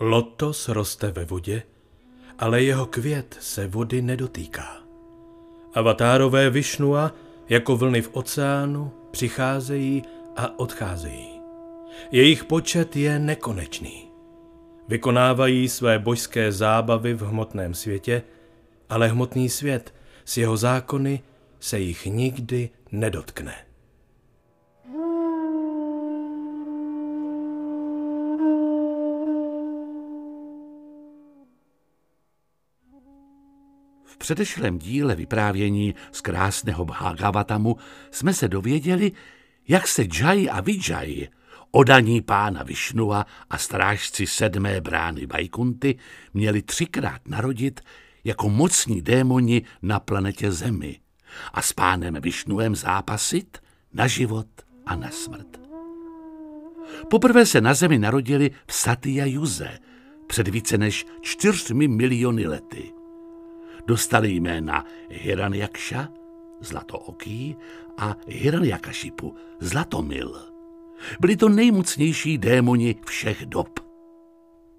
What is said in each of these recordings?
Lotos roste ve vodě, ale jeho květ se vody nedotýká. Avatárové Višnua jako vlny v oceánu přicházejí a odcházejí. Jejich počet je nekonečný. Vykonávají své božské zábavy v hmotném světě, ale hmotný svět s jeho zákony se jich nikdy nedotkne. Předešlém díle vyprávění z krásného Bhagavatamu jsme se dověděli, jak se Jai a Vijay, odaní pána Višnua a strážci sedmé brány Vajkunty, měli třikrát narodit jako mocní démoni na planetě Zemi a s pánem Višnuem zápasit na život a na smrt. Poprvé se na Zemi narodili v Satya Juze před více než čtyřmi miliony lety. Dostali jména Hiranyaksha, zlatooký, a Hiranyakashipu, zlatomil. Byli to nejmocnější démoni všech dob.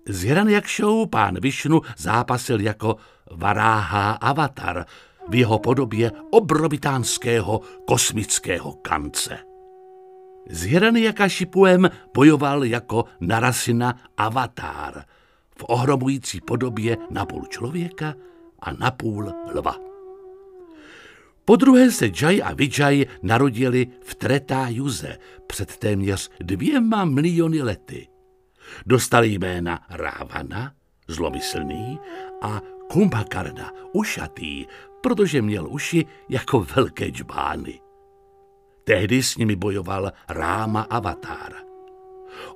S Hiranjakšou pán Višnu zápasil jako Varáha avatar v jeho podobě obrovitánského kosmického kance. S Hiranjakashipuem bojoval jako Narasina avatar v ohromující podobě napůl člověka a napůl lva. Po druhé se Jai a Vijay narodili v Tretá Juze před téměř dvěma miliony lety. Dostali jména Rávana, zlomyslný, a Kumbhakarna, ušatý, protože měl uši jako velké džbány. Tehdy s nimi bojoval Ráma Avatar.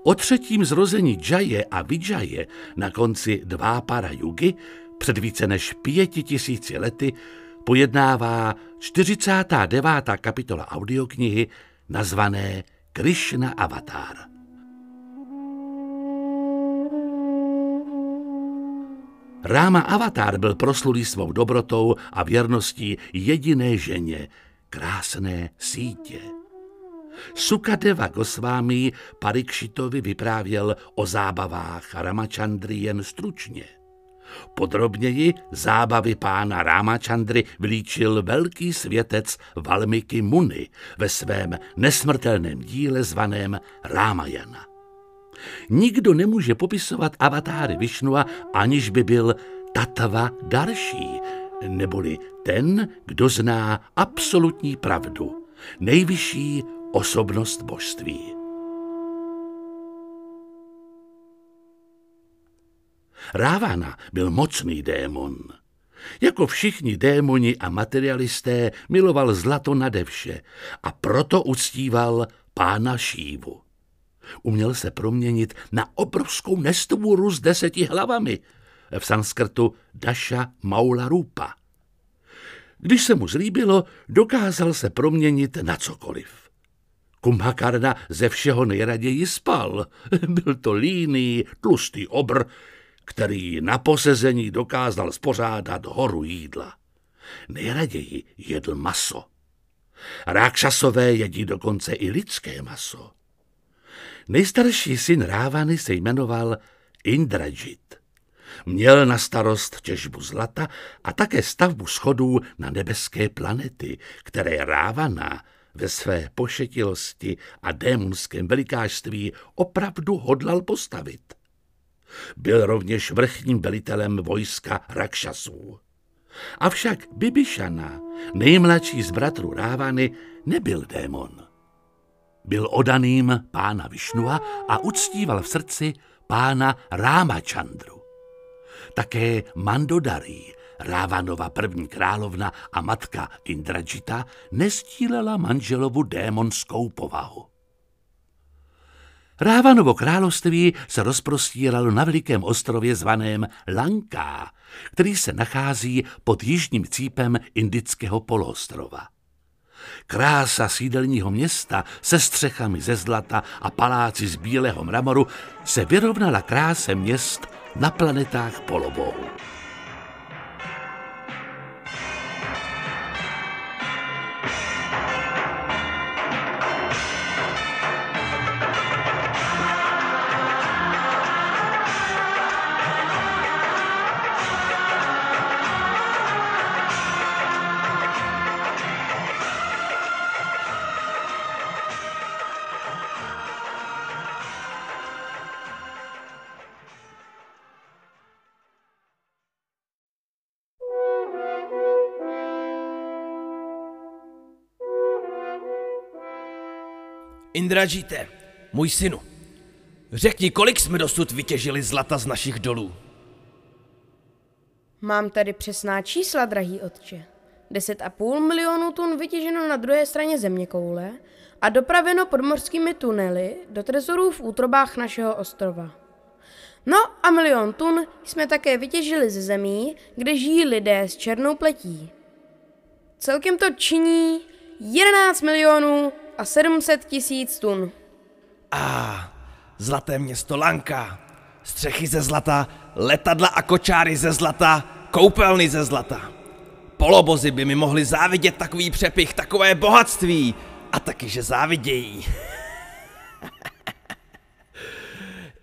O třetím zrození Jaye a Vijaye na konci dva para jugy před více než pěti tisíci lety pojednává 49. kapitola audioknihy nazvané Krishna Avatar. Ráma Avatar byl proslulý svou dobrotou a věrností jediné ženě, krásné sítě. Sukadeva Gosvámi Parikšitovi vyprávěl o zábavách Ramachandry jen stručně – Podrobněji zábavy pána Rámačandry vylíčil velký světec Valmiki Muni ve svém nesmrtelném díle zvaném Rámajana. Nikdo nemůže popisovat avatáry Višnua, aniž by byl Tatva Darší, neboli ten, kdo zná absolutní pravdu, nejvyšší osobnost božství. Rávana byl mocný démon. Jako všichni démoni a materialisté miloval zlato nade vše a proto uctíval pána Šívu. Uměl se proměnit na obrovskou nestvůru s deseti hlavami, v sanskrtu Daša Maula Rupa. Když se mu zlíbilo, dokázal se proměnit na cokoliv. Kumbhakarna ze všeho nejraději spal. Byl to líný, tlustý obr, který na posezení dokázal spořádat horu jídla. Nejraději jedl maso. Rákšasové jedí dokonce i lidské maso. Nejstarší syn Rávany se jmenoval Indrajit. Měl na starost těžbu zlata a také stavbu schodů na nebeské planety, které Rávana ve své pošetilosti a démonském velikářství opravdu hodlal postavit. Byl rovněž vrchním velitelem vojska Rakšasů. Avšak Bibišana, nejmladší z bratrů Rávany, nebyl démon. Byl odaným pána Višnua a uctíval v srdci pána Rámačandru. Také Mandodari, Rávanova první královna a matka Indrajita, nestílela manželovu démonskou povahu. Rávanovo království se rozprostíralo na velikém ostrově zvaném Lanka, který se nachází pod jižním cípem indického poloostrova. Krása sídelního města se střechami ze zlata a paláci z bílého mramoru se vyrovnala kráse měst na planetách polobou. Indražíte, můj synu, řekni, kolik jsme dosud vytěžili zlata z našich dolů. Mám tady přesná čísla, drahý otče. 10,5 milionů tun vytěženo na druhé straně země koule a dopraveno podmorskými tunely do trezorů v útrobách našeho ostrova. No a milion tun jsme také vytěžili ze zemí, kde žijí lidé s černou pletí. Celkem to činí 11 milionů a 700 tisíc tun. A zlaté město Lanka, střechy ze zlata, letadla a kočáry ze zlata, koupelny ze zlata. Polobozy by mi mohli závidět takový přepich, takové bohatství. A taky, že závidějí.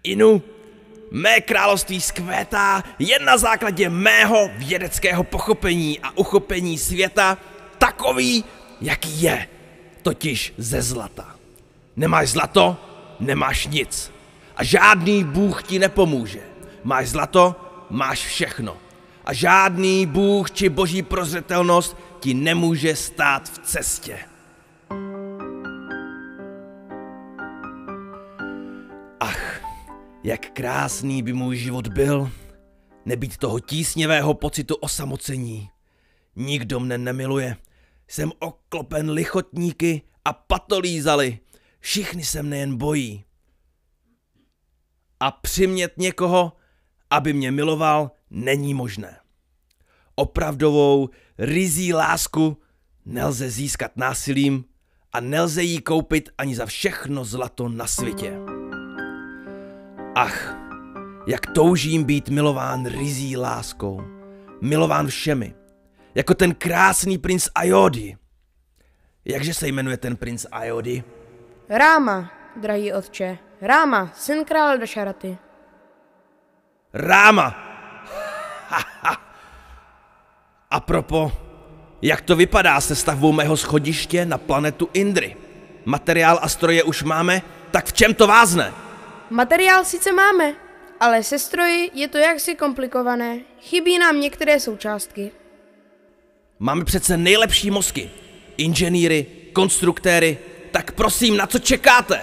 Inu, mé království skvétá jen na základě mého vědeckého pochopení a uchopení světa takový, jaký je, totiž ze zlata. Nemáš zlato, nemáš nic. A žádný bůh ti nepomůže. Máš zlato, máš všechno a žádný bůh či boží prozřetelnost ti nemůže stát v cestě. Ach, jak krásný by můj život byl, nebýt toho tísněvého pocitu osamocení. Nikdo mne nemiluje, jsem oklopen lichotníky a patolízali, všichni se mne jen bojí. A přimět někoho, aby mě miloval, není možné. Opravdovou, rizí lásku nelze získat násilím a nelze jí koupit ani za všechno zlato na světě. Ach, jak toužím být milován rizí láskou, milován všemi, jako ten krásný princ Ayodi. Jakže se jmenuje ten princ Ayodi? Ráma, drahý otče, Ráma, syn krále Dašaraty. Ráma! A propo, jak to vypadá se stavbou mého schodiště na planetu Indry? Materiál a stroje už máme, tak v čem to vázne? Materiál sice máme, ale se stroji je to jaksi komplikované. Chybí nám některé součástky. Máme přece nejlepší mozky. Inženýry, konstruktéry. Tak prosím, na co čekáte?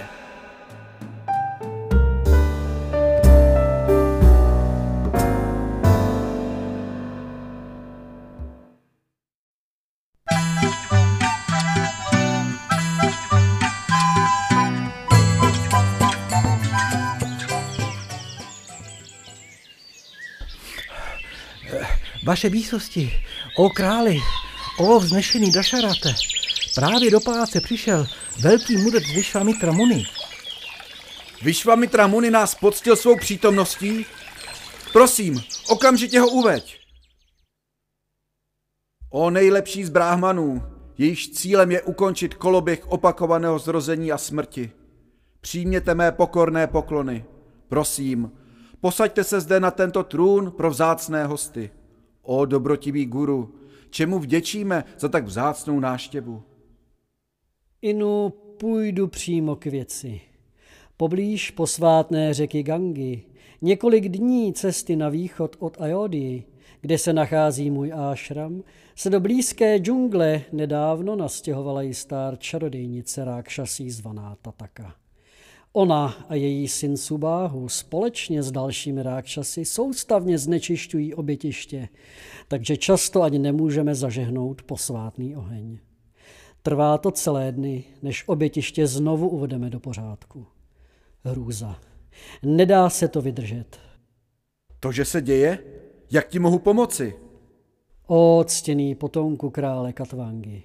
Vaše výsosti, o králi, o vznešený Dašarate, právě do paláce přišel velký mudrc Vyšvamitra Muni. Vyšvamitra Muni nás poctil svou přítomností? Prosím, okamžitě ho uveď. O nejlepší z bráhmanů, jejíž cílem je ukončit koloběh opakovaného zrození a smrti. Přijměte mé pokorné poklony. Prosím, posaďte se zde na tento trůn pro vzácné hosty. O dobrotivý guru, čemu vděčíme za tak vzácnou náštěvu? Inu půjdu přímo k věci. Poblíž posvátné řeky Gangy, několik dní cesty na východ od Ajodii, kde se nachází můj ášram, se do blízké džungle nedávno nastěhovala jistá čarodejnice Rákšasí zvaná Tataka. Ona a její syn Subáhu společně s dalšími rákšasy soustavně znečišťují obětiště, takže často ani nemůžeme zažehnout posvátný oheň. Trvá to celé dny, než obětiště znovu uvedeme do pořádku. Hrůza. Nedá se to vydržet. To, že se děje? Jak ti mohu pomoci? O ctěný potomku krále Katvangy,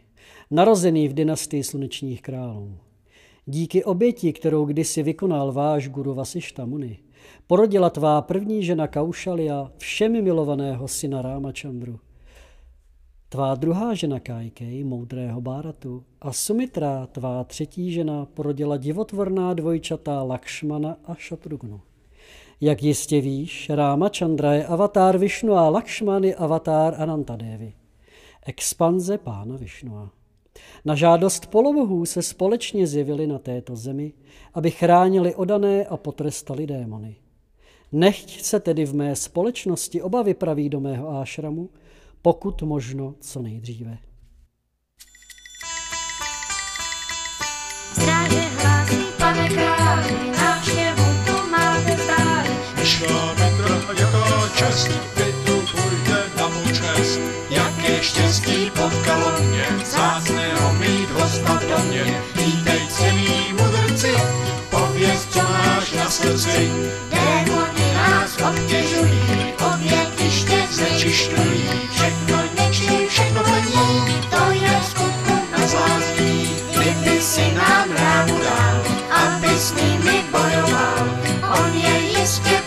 narozený v dynastii slunečních králů. Díky oběti, kterou kdysi vykonal váš guru Vasišta Muni, porodila tvá první žena Kaušalia všemi milovaného syna Rámačandru. Tvá druhá žena Kajkej, moudrého Báratu, a Sumitra, tvá třetí žena, porodila divotvorná dvojčata Lakšmana a Šatrugnu. Jak jistě víš, Ráma Chandra je avatár Višnu a Lakšman je avatár Anantadevi. Expanze pána Višnua. Na žádost polobohů se společně zjevili na této zemi, aby chránili odané a potrestali démony. Nechť se tedy v mé společnosti oba vypraví do mého ášramu, pokud možno co nejdříve. Stráže hlásí, pane králi, návštěvu tu máte stále. Vyšla mi jaká čest, potkalo mě, vzácného mít hosta v domě. Vítej cený mudrci, pověz, co máš na srdci. Démoni nás obtěžují, obětiště znečišťují, všechno nečí, všechno plní, to je v skutku na zlází. Kdyby si nám rámu dal, aby s nimi bojoval, on je jistě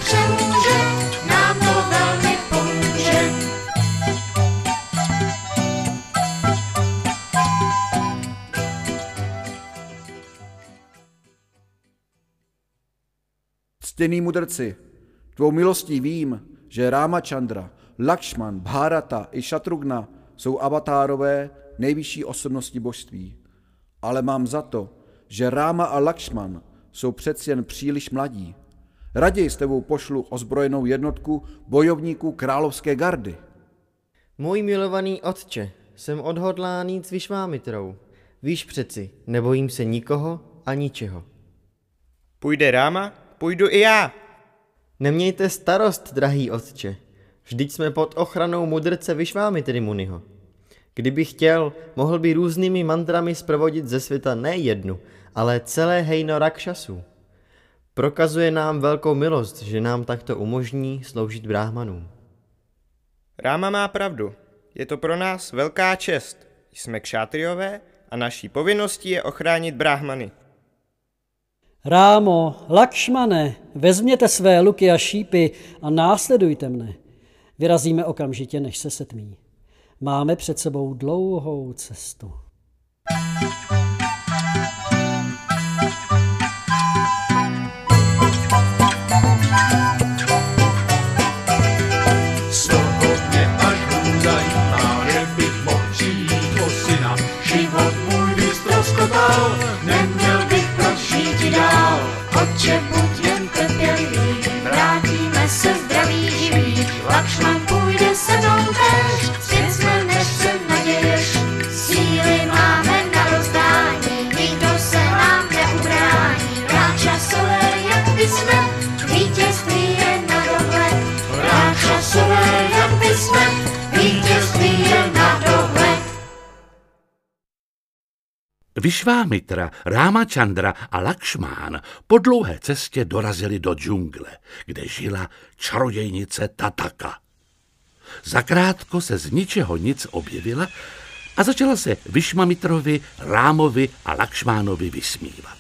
Ctěný mudrci, tvou milostí vím, že Ramachandra, Lakšman, Bharata i Šatrugna jsou avatárové nejvyšší osobnosti božství. Ale mám za to, že Ráma a Lakšman jsou přeci jen příliš mladí. Raději s tebou pošlu ozbrojenou jednotku bojovníků královské gardy. Můj milovaný otče, jsem odhodlán jít s Vyšvámitrou. Víš přeci, nebojím se nikoho a ničeho. Půjde Ráma, půjdu i já. Nemějte starost, drahý otče. Vždyť jsme pod ochranou mudrce Vyšvámitry Muniho. Kdyby chtěl, mohl by různými mantrami zprovodit ze světa ne jednu, ale celé hejno rakšasů. Prokazuje nám velkou milost, že nám takto umožní sloužit bráhmanům. Ráma má pravdu. Je to pro nás velká čest. Jsme kšátriové a naší povinností je ochránit bráhmany. Rámo, Lakšmane, vezměte své luky a šípy a následujte mne. Vyrazíme okamžitě, než se setmí. Máme před sebou dlouhou cestu. Z Vyšvámitra, Rámachandra a Lakšmán po dlouhé cestě dorazili do džungle, kde žila čarodějnice Tataka. Zakrátko se z ničeho nic objevila a začala se Vyšmamitrovi, Rámovi a Lakšmánovi vysmívat.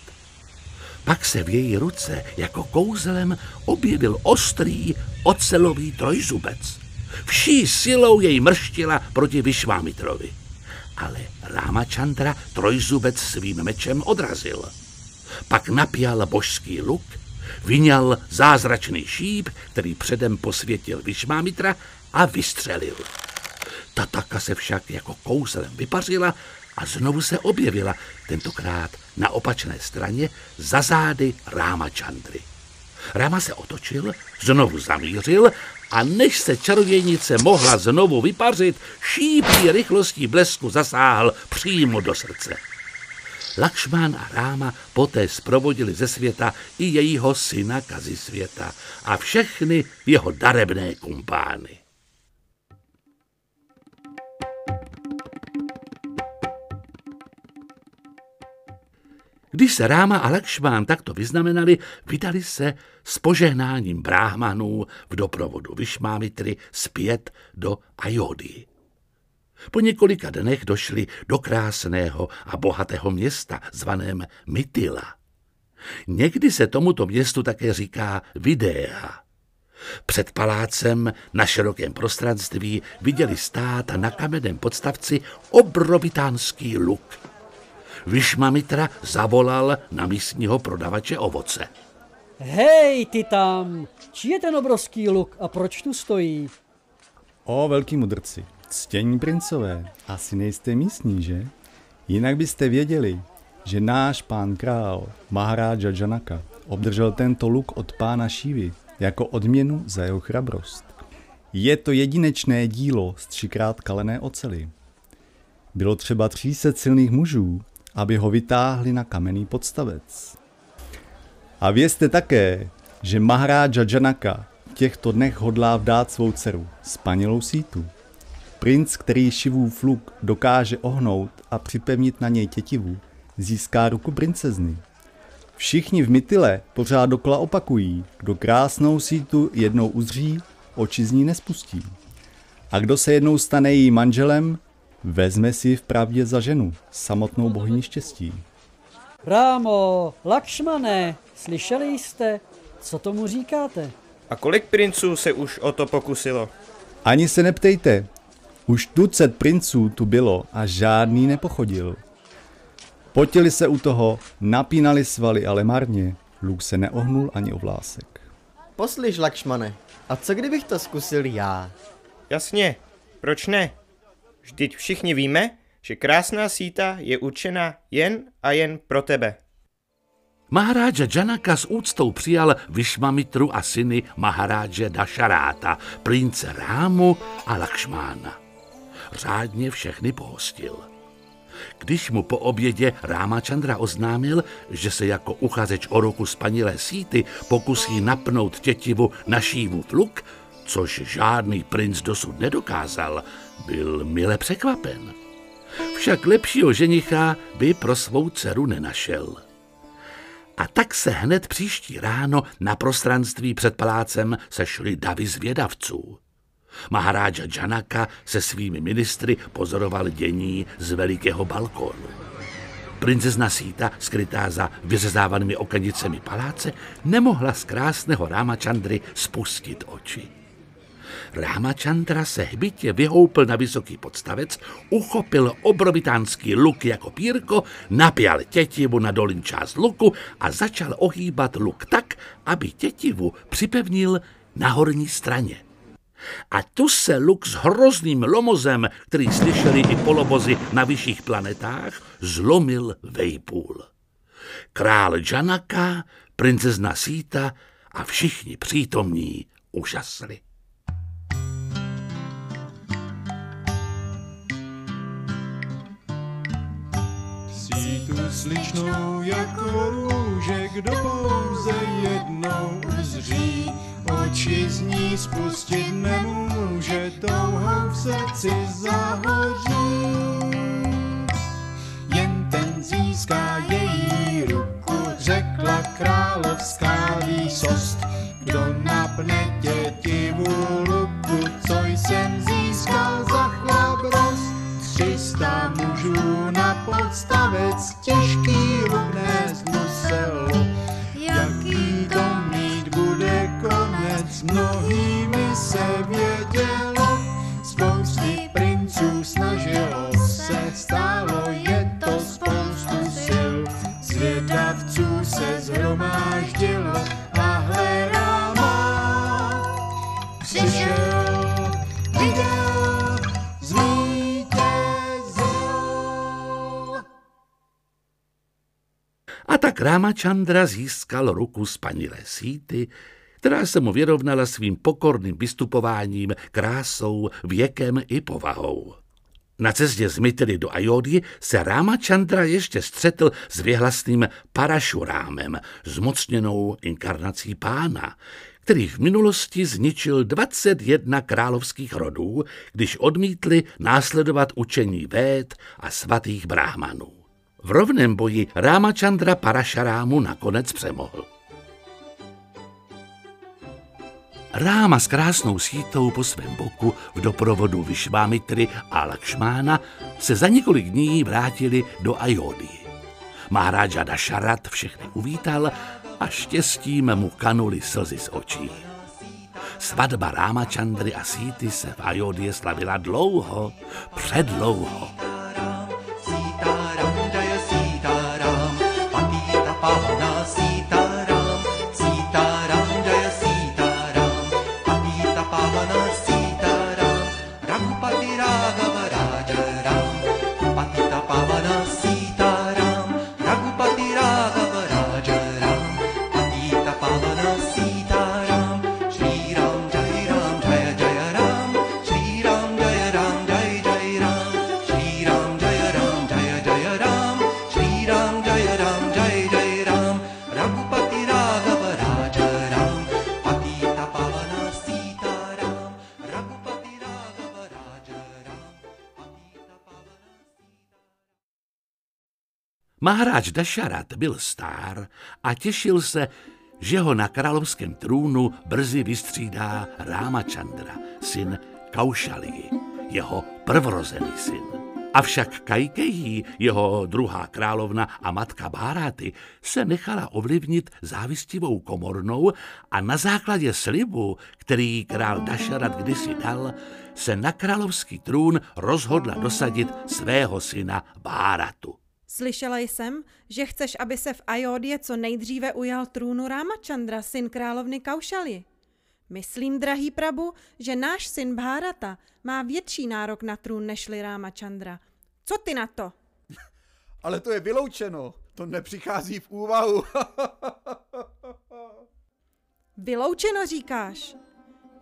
Pak se v její ruce jako kouzelem objevil ostrý ocelový trojzubec. Vší silou jej mrštila proti Vyšvámitrovi. Ale Rámachandra trojzubec svým mečem odrazil. Pak napěl božský luk, vyňal zázračný šíp, který předem posvětil Vyšmámitra a vystřelil. Tataka se však jako kouzelem vypařila a znovu se objevila, tentokrát na opačné straně za zády Rámachandry. Ráma se otočil, znovu zamířil a než se čarodějnice mohla znovu vypařit, šípí rychlostí blesku zasáhl přímo do srdce. Lakšmán a Ráma poté zprovodili ze světa i jejího syna Kazisvěta a všechny jeho darebné kumpány. Když se Ráma a Lakšmán takto vyznamenali, vydali se s požehnáním bráhmanů v doprovodu Vyšmámitry zpět do Ajody. Po několika dnech došli do krásného a bohatého města zvaném Mytila. Někdy se tomuto městu také říká Videa. Před palácem na širokém prostranství viděli stát na kamenném podstavci obrovitánský luk. Vyšmamitra zavolal na místního prodavače ovoce. Hej, ty tam! Čí je ten obrovský luk a proč tu stojí? O, velký mudrci, ctění princové, asi nejste místní, že? Jinak byste věděli, že náš pán král Maharaja Janaka obdržel tento luk od pána Šívy jako odměnu za jeho chrabrost. Je to jedinečné dílo z třikrát kalené ocely. Bylo třeba 300 silných mužů, aby ho vytáhli na kamenný podstavec. A vězte také, že Maharaja Janaka těchto dnech hodlá vdát svou dceru, spanilou sítu. Princ, který Šivův luk dokáže ohnout a připevnit na něj tětivu, získá ruku princezny. Všichni v Mytile pořád dokola opakují, kdo krásnou sítu jednou uzří, oči z ní nespustí. A kdo se jednou stane její manželem, vezme si ji v pravdě za ženu, samotnou bohyni štěstí. Rámo, Lakšmane, slyšeli jste? Co tomu říkáte? A kolik princů se už o to pokusilo? Ani se neptejte, už tucet princů tu bylo a žádný nepochodil. Potili se u toho, napínali svaly, ale marně. Luk se neohnul ani o vlásek. Poslyš, Lakšmane, a co kdybych to zkusil já? Jasně, proč ne? Vždyť všichni víme, že krásná síta je určena jen a jen pro tebe. Maharáža Janaka s úctou přijal Vishmamitru a syny Maharáže Dašaráta, prince Rámu a Lakšmána. Řádně všechny pohostil. Když mu po obědě Rámačandra oznámil, že se jako uchazeč o ruku spanilé síty pokusí napnout tětivu na šívův luk, což žádný princ dosud nedokázal, byl mile překvapen. Však lepšího ženicha by pro svou dceru nenašel. A tak se hned příští ráno na prostranství před palácem sešli davy zvědavců. Maharáža Janaka se svými ministry pozoroval dění z velikého balkónu. Princezna Síta, skrytá za vyřezávanými okanicemi paláce, nemohla z krásného Rámačandry spustit oči. Rámačandra se hbitě vyhoupil na vysoký podstavec, uchopil obrovitánský luk jako pírko, napěl tětivu na dolní část luku a začal ohýbat luk tak, aby tětivu připevnil na horní straně. A tu se luk s hrozným lomozem, který slyšeli i polobozy na vyšších planetách, zlomil vejpůl. Král Janaka, princezna Síta a všichni přítomní úžasli. sličnou jako růže, kdo pouze jednou uzří. Oči z ní spustit nemůže, touhou v srdci zahoří. Jen ten získá její ruku, řekla královská výsost. Kdo napne dětivu luku, co jsem získal za chlabrost, 300 odstavec těžký rubné zmuselo. Jaký to mít bude konec, mnohými se vědělo, spousty princů snažilo se, stálo je to spoustu sil, zvědavců se zhromáží. A tak Rámačandra získal ruku spanilé síty, která se mu vyrovnala svým pokorným vystupováním, krásou, věkem i povahou. Na cestě z Mitily do Ajody se Rámačandra ještě střetl s věhlasným Parašurámem, zmocněnou inkarnací pána, který v minulosti zničil 21 královských rodů, když odmítli následovat učení Vét a svatých bráhmanů. V rovném boji Rámačandra Parašarámu nakonec přemohl. Ráma s krásnou sítou po svém boku v doprovodu Vyšvámitry a Lakšmána se za několik dní vrátili do Ajody. Mahráža Dašarat všechny uvítal a štěstím mu kanuli slzy z očí. Svatba Rámačandry a Síty se v Ajodě slavila dlouho, předlouho. Mahráč Dašarat byl star a těšil se, že ho na královském trůnu brzy vystřídá Rámačandra, syn Kaušalii, jeho prvorozený syn. Avšak Kajkejí, jeho druhá královna a matka Báráty, se nechala ovlivnit závistivou komornou a na základě slibu, který král Dašarat kdysi dal, se na královský trůn rozhodla dosadit svého syna Báratu. Slyšela jsem, že chceš, aby se v Ajodě co nejdříve ujal trůnu Ramachandra, syn královny Kaušali. Myslím, drahý Prabu, že náš syn Bharata má větší nárok na trůn nežli Ramachandra. Co ty na to? Ale to je vyloučeno. To nepřichází v úvahu. Vyloučeno říkáš?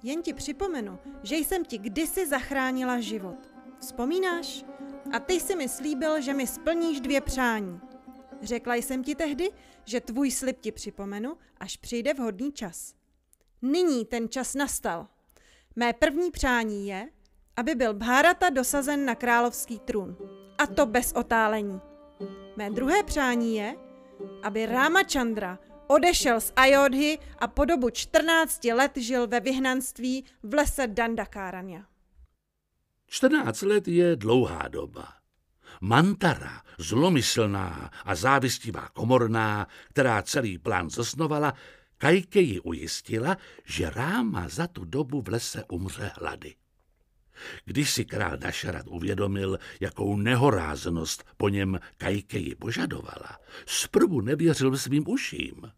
Jen ti připomenu, že jsem ti kdysi zachránila život. Vzpomínáš? A ty si mi slíbil, že mi splníš dvě přání. Řekla jsem ti tehdy, že tvůj slib ti připomenu, až přijde vhodný čas. Nyní ten čas nastal. Mé první přání je, aby byl Bharata dosazen na královský trůn. A to bez otálení. Mé druhé přání je, aby Ramachandra odešel z Ayodhy a po dobu 14 let žil ve vyhnanství v lese Dandakáranya. 14 let je dlouhá doba. Mantara, zlomyslná a závistivá komorná, která celý plán zasnovala, Kajkeji ujistila, že Ráma za tu dobu v lese umře hlady. Když si král Dašarat uvědomil, jakou nehoráznost po něm Kajkeji požadovala, zprvu nevěřil svým uším.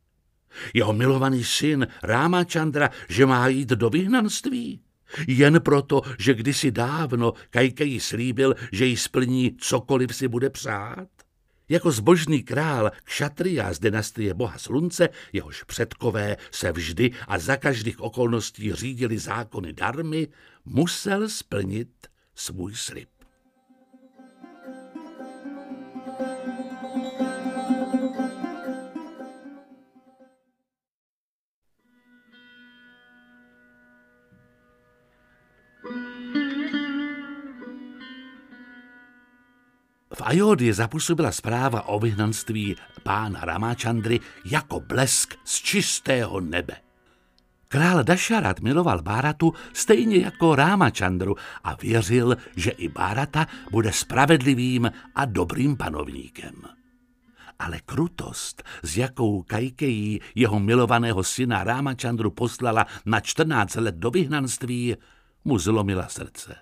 Jeho milovaný syn Rámačandra, že má jít do vyhnanství? Jen proto, že kdysi dávno Kajkeji slíbil, že jí splní cokoliv si bude přát? Jako zbožný král Kšatria z dynastie boha slunce, jehož předkové se vždy a za každých okolností řídili zákony darmy, musel splnit svůj slib. Ajodě zapůsobila zpráva o vyhnanství pána Ramáčandry jako blesk z čistého nebe. Král Dašarat miloval Báratu stejně jako Rámačandru a věřil, že i Bárata bude spravedlivým a dobrým panovníkem. Ale krutost, s jakou Kajkejí jeho milovaného syna Rámačandru poslala na 14 let do vyhnanství, mu zlomila srdce.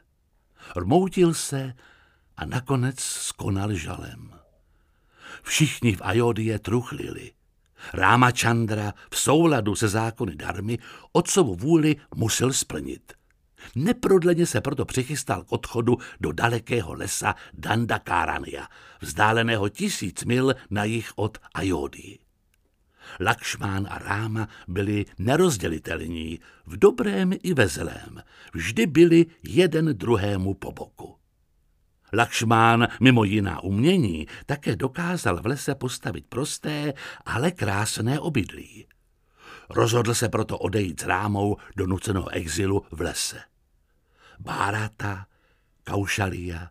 Rmoutil se a nakonec skonal žalem. Všichni v Ajodie truchlili. Rámačandra v souladu se zákony darmy otcovu vůli musel splnit. Neprodleně se proto přichystal k odchodu do dalekého lesa Dandakarania, vzdáleného tisíc mil na jih od Ajodii. Lakšmán a Ráma byli nerozdělitelní, v dobrém i ve zlém. Vždy byli jeden druhému po boku. Lakšmán mimo jiná umění také dokázal v lese postavit prosté, ale krásné obydlí. Rozhodl se proto odejít s rámou do nuceného exilu v lese. Bárata, Kaušalia,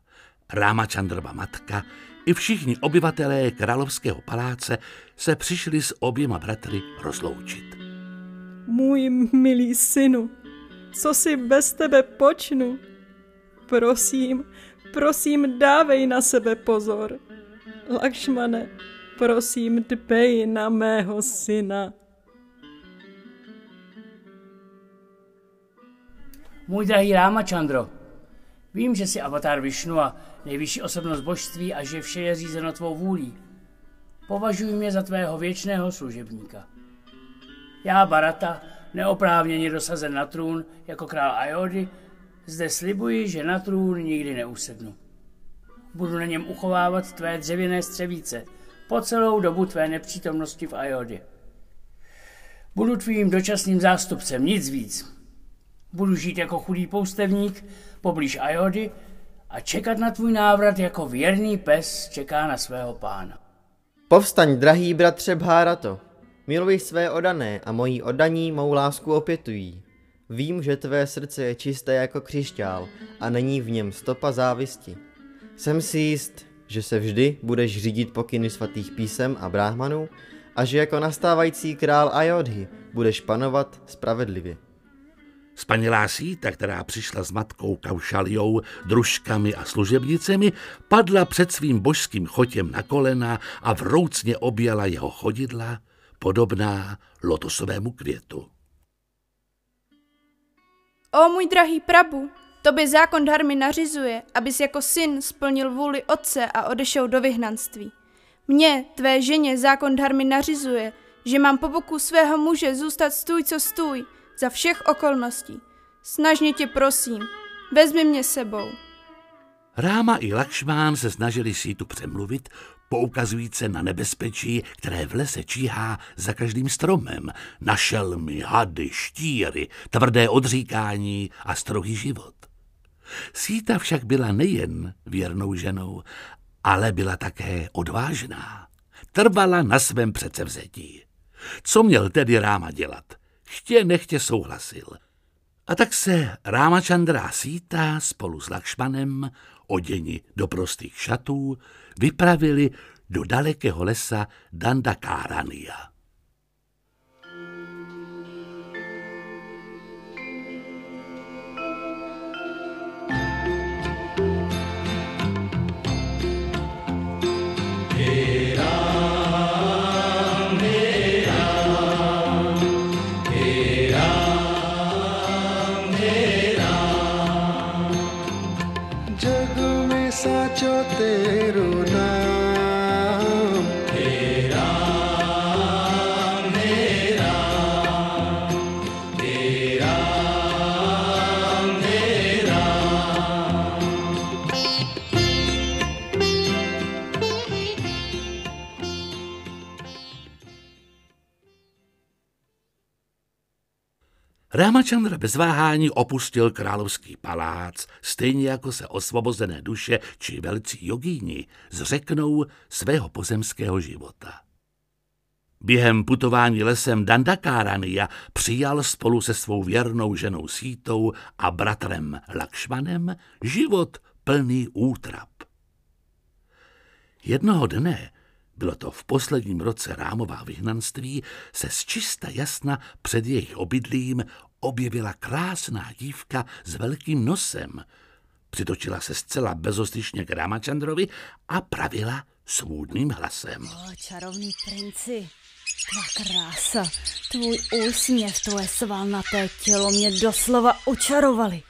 Rámačandrova matka i všichni obyvatelé královského paláce se přišli s oběma bratry rozloučit. Můj milý synu, co si bez tebe počnu? Prosím, prosím, dávej na sebe pozor. Lakšmane, prosím, dbej na mého syna. Můj drahý Rámačandro, vím, že jsi avatar Višnu a nejvyšší osobnost božství a že vše je řízeno tvou vůlí. Považuji mě za tvého věčného služebníka. Já, Barata, neoprávněně dosazen na trůn jako král Ajody, zde slibuji, že na trůn nikdy neusednu. Budu na něm uchovávat tvé dřevěné střevíce po celou dobu tvé nepřítomnosti v Ajodě. Budu tvým dočasným zástupcem, nic víc. Budu žít jako chudý poustevník poblíž Ajody a čekat na tvůj návrat jako věrný pes čeká na svého pána. Povstaň, drahý bratře Bhárato. Miluji své odané a mojí odaní mou lásku opětují. Vím, že tvé srdce je čisté jako křišťál a není v něm stopa závisti. Jsem si jist, že se vždy budeš řídit pokyny svatých písem a bráhmanů a že jako nastávající král Ayodhy budeš panovat spravedlivě. Spanilá síta, která přišla s matkou Kaušaliou, družkami a služebnicemi, padla před svým božským chotěm na kolena a vroucně objala jeho chodidla, podobná lotosovému květu. O můj drahý prabu, tobě zákon dharmy nařizuje, abys jako syn splnil vůli otce a odešel do vyhnanství. Mně, tvé ženě, zákon dharmy nařizuje, že mám po boku svého muže zůstat stůj, co stůj, za všech okolností. Snažně tě prosím, vezmi mě sebou. Ráma i Lakšmán se snažili sítu přemluvit, poukazujíce na nebezpečí, které v lese číhá za každým stromem, na šelmy, hady, štíry, tvrdé odříkání a strohý život. Síta však byla nejen věrnou ženou, ale byla také odvážná. Trvala na svém předsevzetí. Co měl tedy Ráma dělat? Chtě nechtě souhlasil. A tak se Rámačandra Síta spolu s Lakšmanem, oděni do prostých šatů, vypravili do dalekého lesa Dandakárania. Rámačandra bez váhání opustil královský palác, stejně jako se osvobozené duše či velcí jogíni zřeknou svého pozemského života. Během putování lesem Dandakárania přijal spolu se svou věrnou ženou Sítou a bratrem Lakšmanem život plný útrap. Jednoho dne, bylo to v posledním roce Rámová vyhnanství, se z čista jasna před jejich obydlím objevila krásná dívka s velkým nosem. Přitočila se zcela bezostyšně k Rámačandrovi a pravila svůdným hlasem. O, čarovný princi, tvá krása, tvůj úsměv, tvoje svalnaté tělo mě doslova učarovali.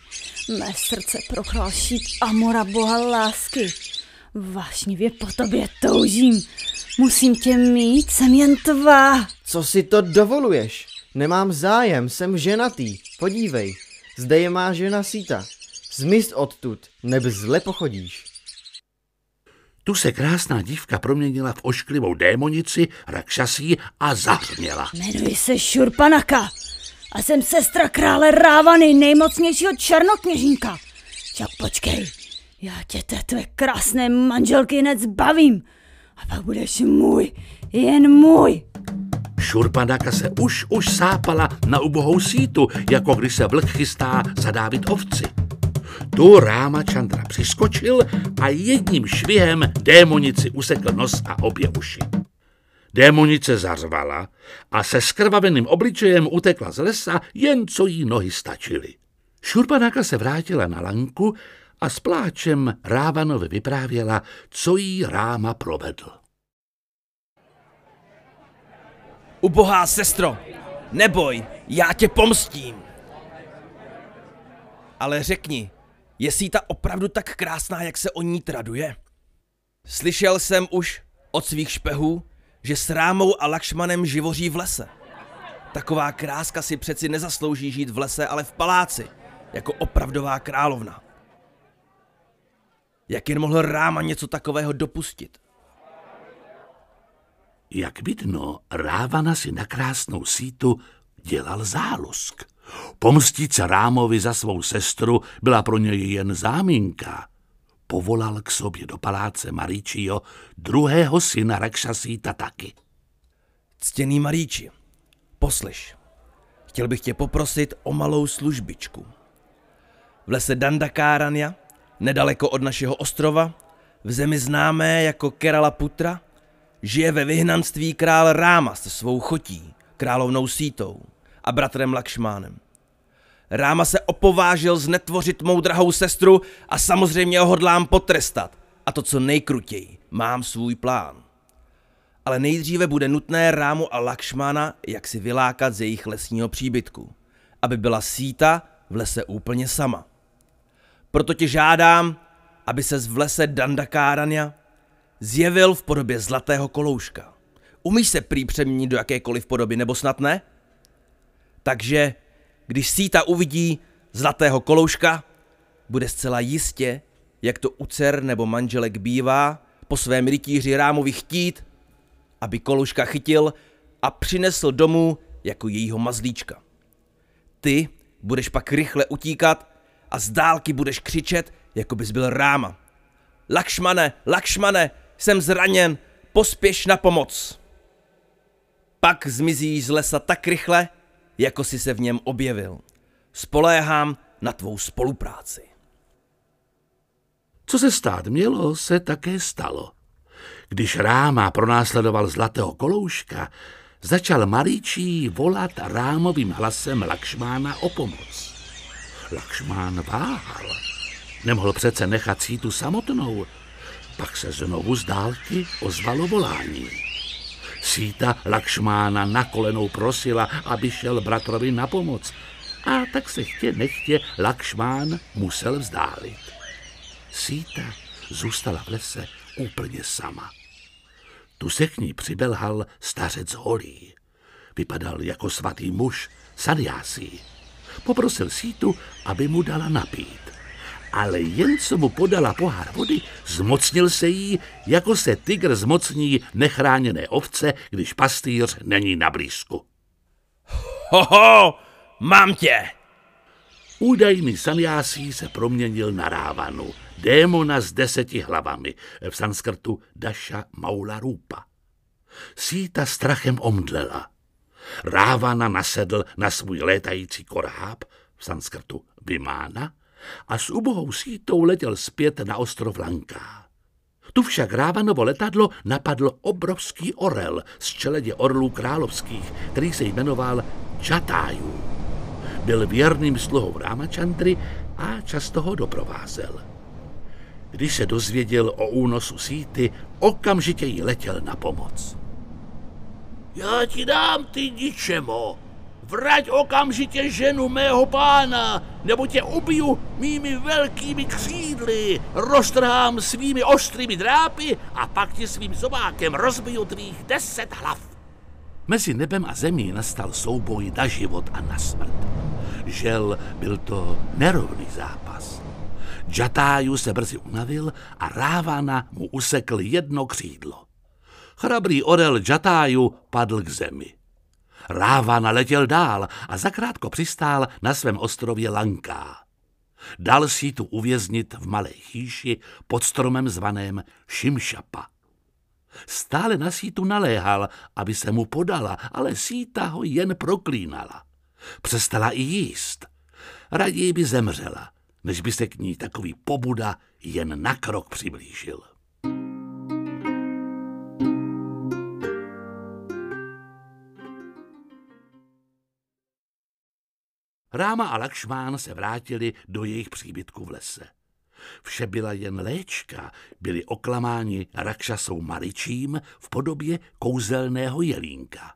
Mé srdce prochlal šít Amora boha lásky. Vášnivě po tobě toužím. Musím tě mít, jsem jen tvá. Co si to dovoluješ? Nemám zájem, jsem ženatý. Podívej, zde je má žena Síta. Zmiz odtud, neb zle pochodíš. Tu se krásná dívka proměnila v ošklivou démonici, rakšasí a zahřměla. Jmenuji se Šurpanaka a jsem sestra krále Rávany, nejmocnějšího černokněžníka. Čak počkej, já tě té tvé krásné manželky hned zbavím a pak budeš můj, jen můj. Šurpanaka se už už sápala na ubohou sítu, jako když se vlk chystá zadávit ovci. Tu Ráma Chandra přiskočil a jedním švihem démonici usekl nos a obě uši. Démonice zařvala a se skrvaveným obličejem utekla z lesa, jen co jí nohy stačily. Šurpanaka se vrátila na lanku a s pláčem Rávanovi vyprávěla, co jí Ráma provedl. Ubohá sestro, neboj, já tě pomstím. Ale řekni, je síta opravdu tak krásná, jak se o ní traduje? Slyšel jsem už od svých špehů, že s Rámou a Lakšmanem živoří v lese. Taková kráska si přeci nezaslouží žít v lese, ale v paláci, jako opravdová královna. Jak jen mohl Ráma něco takového dopustit? Jak vidno, Rávana si na krásnou sítu dělal zálusk. Pomstit se Rámovi za svou sestru byla pro něj jen záminka. Povolal k sobě do paláce Maríčího druhého syna Rakšasíta taky. Ctěný Maríči, poslyš, chtěl bych tě poprosit o malou službičku. V lese Dandakárania, nedaleko od našeho ostrova, v zemi známé jako Kerala Putra, žije ve vyhnanství král Ráma se svou chotí, královnou Sítou a bratrem Lakšmánem. Ráma se opovážil znetvořit mou drahou sestru a samozřejmě ho hodlám potrestat. A to co nejkrutěji. Mám svůj plán. Ale nejdříve bude nutné Rámu a Lakšmana jak si vylákat z jejich lesního příbytku, aby byla síta v lese úplně sama. Proto tě žádám, aby se v lese Dandakárania zjevil v podobě zlatého kolouška. Umíš se prý přeměnit do jakékoliv podoby, nebo snad ne? Takže, když síta uvidí zlatého kolouška, bude zcela jistě, jak to u dcer nebo manželek bývá, po svém rytíři Rámovi chtít, aby kolouška chytil a přinesl domů jako jejího mazlíčka. Ty budeš pak rychle utíkat a z dálky budeš křičet, jako bys byl Ráma. Lakšmane, Lakšmane, jsem zraněn, pospěš na pomoc. Pak zmizíš z lesa tak rychle, jako si se v něm objevil. Spoléhám na tvou spolupráci. Co se stát mělo, se také stalo. Když Ráma pronásledoval zlatého kolouška, začal Maričí volat rámovým hlasem Lakšmána o pomoc. Lakšmán váhal. Nemohl přece nechat sítu samotnou. Pak se znovu z dálky ozvalo volání. Síta Lakšmána na kolenou prosila, aby šel bratrovi na pomoc. A tak se chtě nechtě Lakšmán musel vzdálit. Síta zůstala v lese úplně sama. Tu se k ní přibelhal stařec holý. Vypadal jako svatý muž, sadiásí. Poprosil sítu, aby mu dala napít. Ale jen co mu podala pohár vody, zmocnil se jí, jako se tygr zmocní nechráněné ovce, když pastýř není na blízku. Hoho, mám tě! Údajný saniásí se proměnil na rávanu, démona s deseti hlavami, v sanskrtu Daša Maula Rupa. Síta strachem omdlela. Rávana nasedl na svůj létající koráb, v sanskrtu Vimána, a s ubohou sítou letěl zpět na ostrov Lanka. Tu však Rávanovo letadlo napadl obrovský orel z čeledě orlů královských, který se jmenoval Čatáju. Byl věrným sluhou Rámačandry a často ho doprovázel. Když se dozvěděl o únosu síty, okamžitě jí letěl na pomoc. Já ti dám, ty ničemo, vrať okamžitě ženu mého pána, nebo tě ubiju mými velkými křídly, roztrhám svými ostrými drápy a pak ti svým zobákem rozbiju tvých deset hlav. Mezi nebem a zemí nastal souboj na život a na smrt. Žel byl to nerovný zápas. Jatáju se brzy unavil a Rávana mu usekl jedno křídlo. Chrabrý orel Jatáju padl k zemi. Rávana letěl dál a zakrátko přistál na svém ostrově Lanká. Dal si tu uvěznit v malé chýši pod stromem zvaném Šimšapa. Stále na sítu naléhal, aby se mu podala, ale síta ho jen proklínala. Přestala i jíst. Raději by zemřela, než by se k ní takový pobuda jen na krok přiblížil. Ráma a Lakšmán se vrátili do jejich příbytku v lese. Vše byla jen léčka, byli oklamáni rakšasou Maričím v podobě kouzelného jelínka.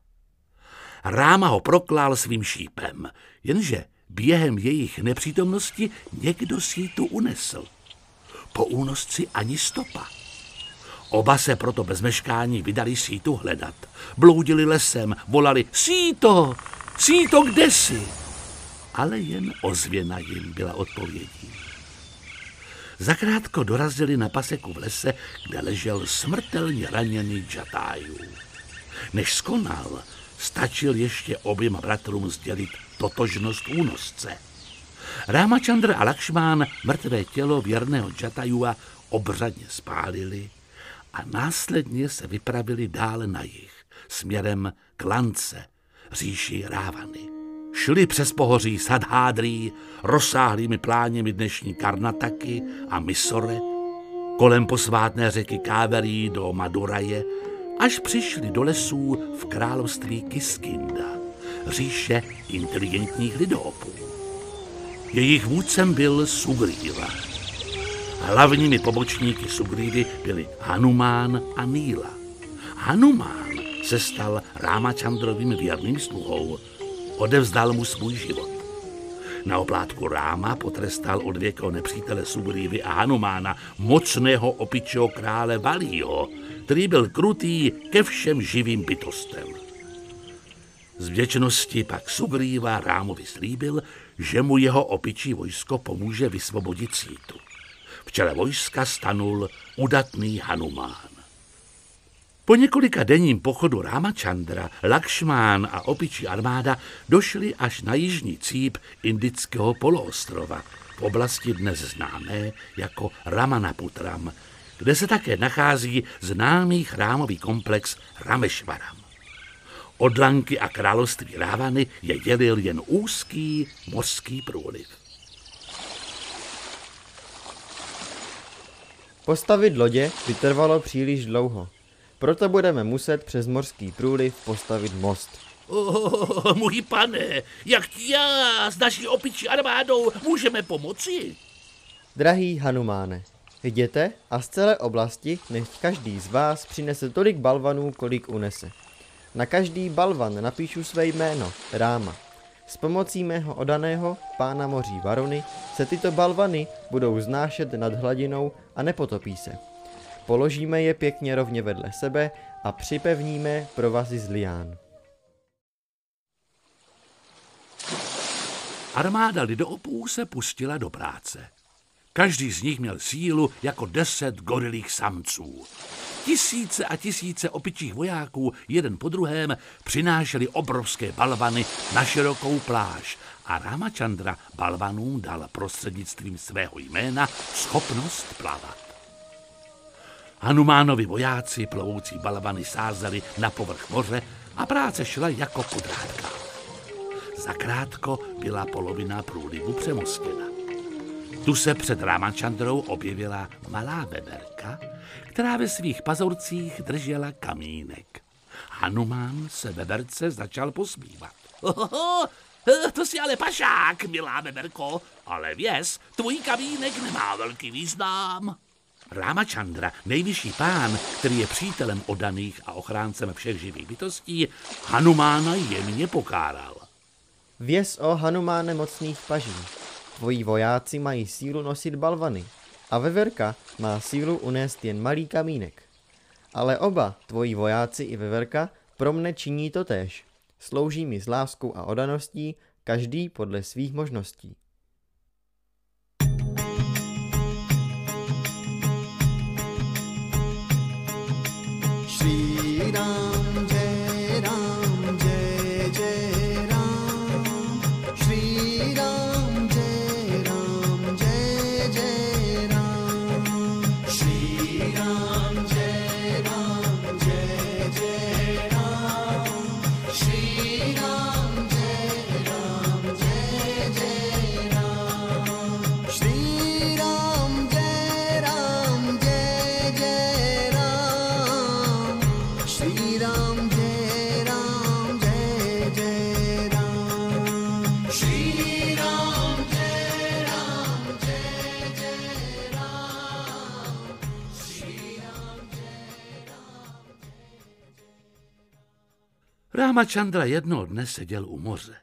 Ráma ho proklál svým šípem, jenže během jejich nepřítomnosti někdo si tu unesl. Po únosci ani stopa. Oba se proto bez meškání vydali sítu hledat. Bloudili lesem, volali Síto, Síto, kde jsi? Ale jen ozvěna jim byla odpovědí. Zakrátko dorazili na paseku v lese, kde ležel smrtelně raněný Jatáju. Než skonal, stačil ještě oběma bratrům sdělit totožnost únosce. Rámačandr a Lakšmán mrtvé tělo věrného Jatajua obřadně spálili a následně se vypravili dále na jih, směrem k Lance, říši Rávany. Šli přes pohoří Sadhádrý, rozsáhlými pláněmi dnešní Karnataky a Misore kolem posvátné řeky Káverí do Maduraje, až přišli do lesů v království Kiskinda, říše inteligentních lidoopů. Jejich vůdcem byl Sugríva. Hlavními pobočníky Sugrívy byli Hanumán a Níla. Hanumán se stal Rámačandrovým věrným sluhou, odevzdal mu svůj život. Na oplátku Ráma potrestal od věkého nepřítele Sugrívy a Hanumána mocného opičeho krále Valího, který byl krutý ke všem živým bytostem. Z vděčnosti pak Sugrýva Rámovi slíbil, že mu jeho opičí vojsko pomůže vysvobodit sítu. V čele vojska stanul udatný Hanumán. Po několika denním pochodu Ramachandra, Lakšmán a opičí armáda došli až na jižní cíp indického poloostrova, v oblasti dnes známé jako Ramanaputram, kde se také nachází známý chrámový komplex Ramešvaram. Od Lanky a království Rávany je dělil jen úzký mořský průliv. Postavit lodě by trvalo příliš dlouho. Proto budeme muset přes mořský průliv postavit most. Oh, můj pane, jak ti já s naší opičí armádou můžeme pomoci? Drahý Hanumáne, jděte a z celé oblasti nechť každý z vás přinese tolik balvanů, kolik unese. Na každý balvan napíšu své jméno, Ráma. S pomocí mého odaného, pána moří Varuny, se tyto balvany budou znášet nad hladinou a nepotopí se. Položíme je pěkně rovně vedle sebe a připevníme provazy z lián. Armáda lidoopů se pustila do práce. Každý z nich měl sílu jako deset gorilých samců. Tisíce a tisíce opičích vojáků jeden po druhém přinášeli obrovské balvany na širokou pláž a Ramachandra balvanům dal prostřednictvím svého jména schopnost plavat. Hanumánovi vojáci plovoucí balvany sázeli na povrch moře a práce šla jako po drátkách. Zakrátko byla polovina průlivu přemostěna. Tu se před Ramachandrou objevila malá veverka, která ve svých pazurcích držela kamínek. Hanumán se veverce začal posmívat. To si ale pašák, milá veverko, ale věz, tvůj kamínek nemá velký význam. Ramachandra, nejvyšší pán, který je přítelem odaných a ochráncem všech živých bytostí, Hanumána jemně pokáral. Věz o Hanumáne mocných paží. Tvoji vojáci mají sílu nosit balvany a veverka má sílu unést jen malý kamínek. Ale oba, tvoji vojáci i veverka, pro mne činí to též. Slouží mi s láskou a odaností, každý podle svých možností. Ram Ramachandra jednoho dne seděl u moře.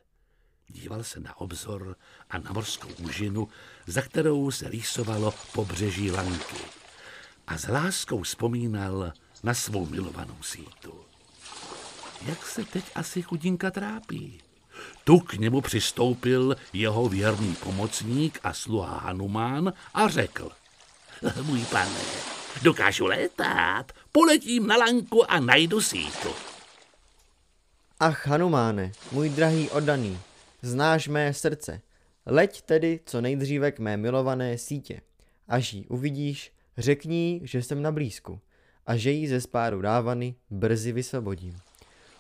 Díval se na obzor a na mořskou úžinu, za kterou se rýsovalo pobřeží Lanky. A s láskou vzpomínal na svou milovanou sítu. Jak se teď asi chudinka trápí? Tu k němu přistoupil jeho věrný pomocník a sluha Hanumán a řekl. Můj pane, dokážu létat, poletím na lanku a najdu sítu. Ach, Hanumáne, můj drahý oddaný, znáš mé srdce. Leď tedy co nejdříve k mé milované sítě. Až ji uvidíš, řekni jí, že jsem na blízku a že ji ze spáru dávany brzy vysvobodím.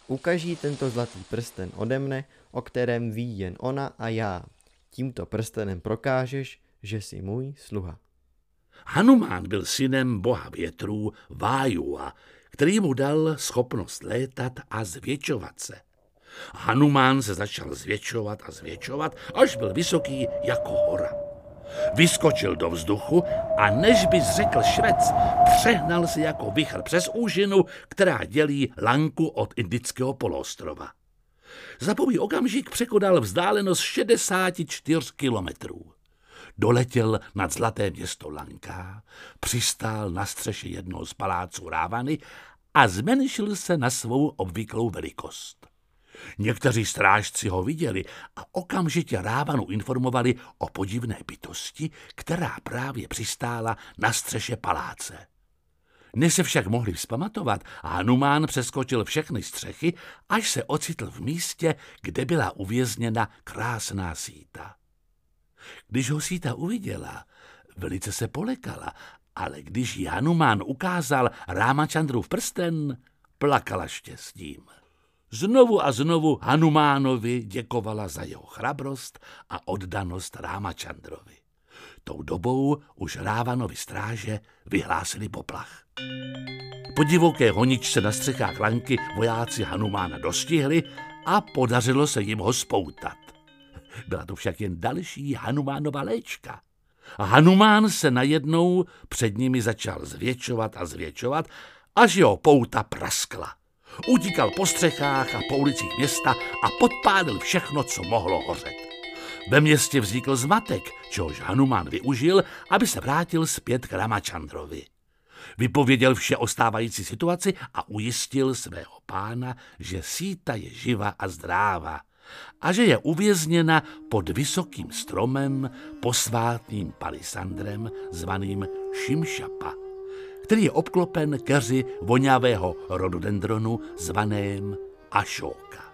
Ukaží tento zlatý prsten ode mne, o kterém ví jen ona a já. Tímto prstenem prokážeš, že jsi můj sluha. Hanumán byl synem boha větrů Vájua, který mu dal schopnost létat a zvětšovat se. Hanumán se začal zvětšovat a zvětšovat, až byl vysoký jako hora. Vyskočil do vzduchu a než by řekl švec, přehnal se jako vichr přes úžinu, která dělí Lanku od indického poloostrova. Za okamžik překonal vzdálenost 64 kilometrů. Doletěl nad zlaté město Lanka, přistál na střeše jednoho z paláců Rávany a zmenšil se na svou obvyklou velikost. Někteří strážci ho viděli a okamžitě Rávanu informovali o podivné bytosti, která právě přistála na střeše paláce. Než se však mohli vzpamatovat a Hanumán přeskočil všechny střechy, až se ocitl v místě, kde byla uvězněna krásná síta. Když ho síta uviděla, velice se polekala, ale když jí Hanumán ukázal Rámačandrův prsten, plakala štěstím. Znovu a znovu Hanumánovi děkovala za jeho chrabrost a oddanost Rámačandrovi. Tou dobou už Rávanovi stráže vyhlásili poplach. Po divoké honičce na střechách Lanky vojáci Hanumána dostihli a podařilo se jim ho spoutat. Byla to však jen další Hanumánova léčka. Hanumán se najednou před nimi začal zvětšovat a zvětšovat, až jeho pouta praskla. Utíkal po střechách a po ulicích města a podpálil všechno, co mohlo hořet. Ve městě vznikl zmatek, čehož Hanumán využil, aby se vrátil zpět k Ramachandrovi. Vypověděl vše o stávající situaci a ujistil svého pána, že síta je živa a zdráva a že je uvězněna pod vysokým stromem posvátným palisandrem zvaným Šimšapa, který je obklopen keři vonavého rododendronu zvaném Ašóka.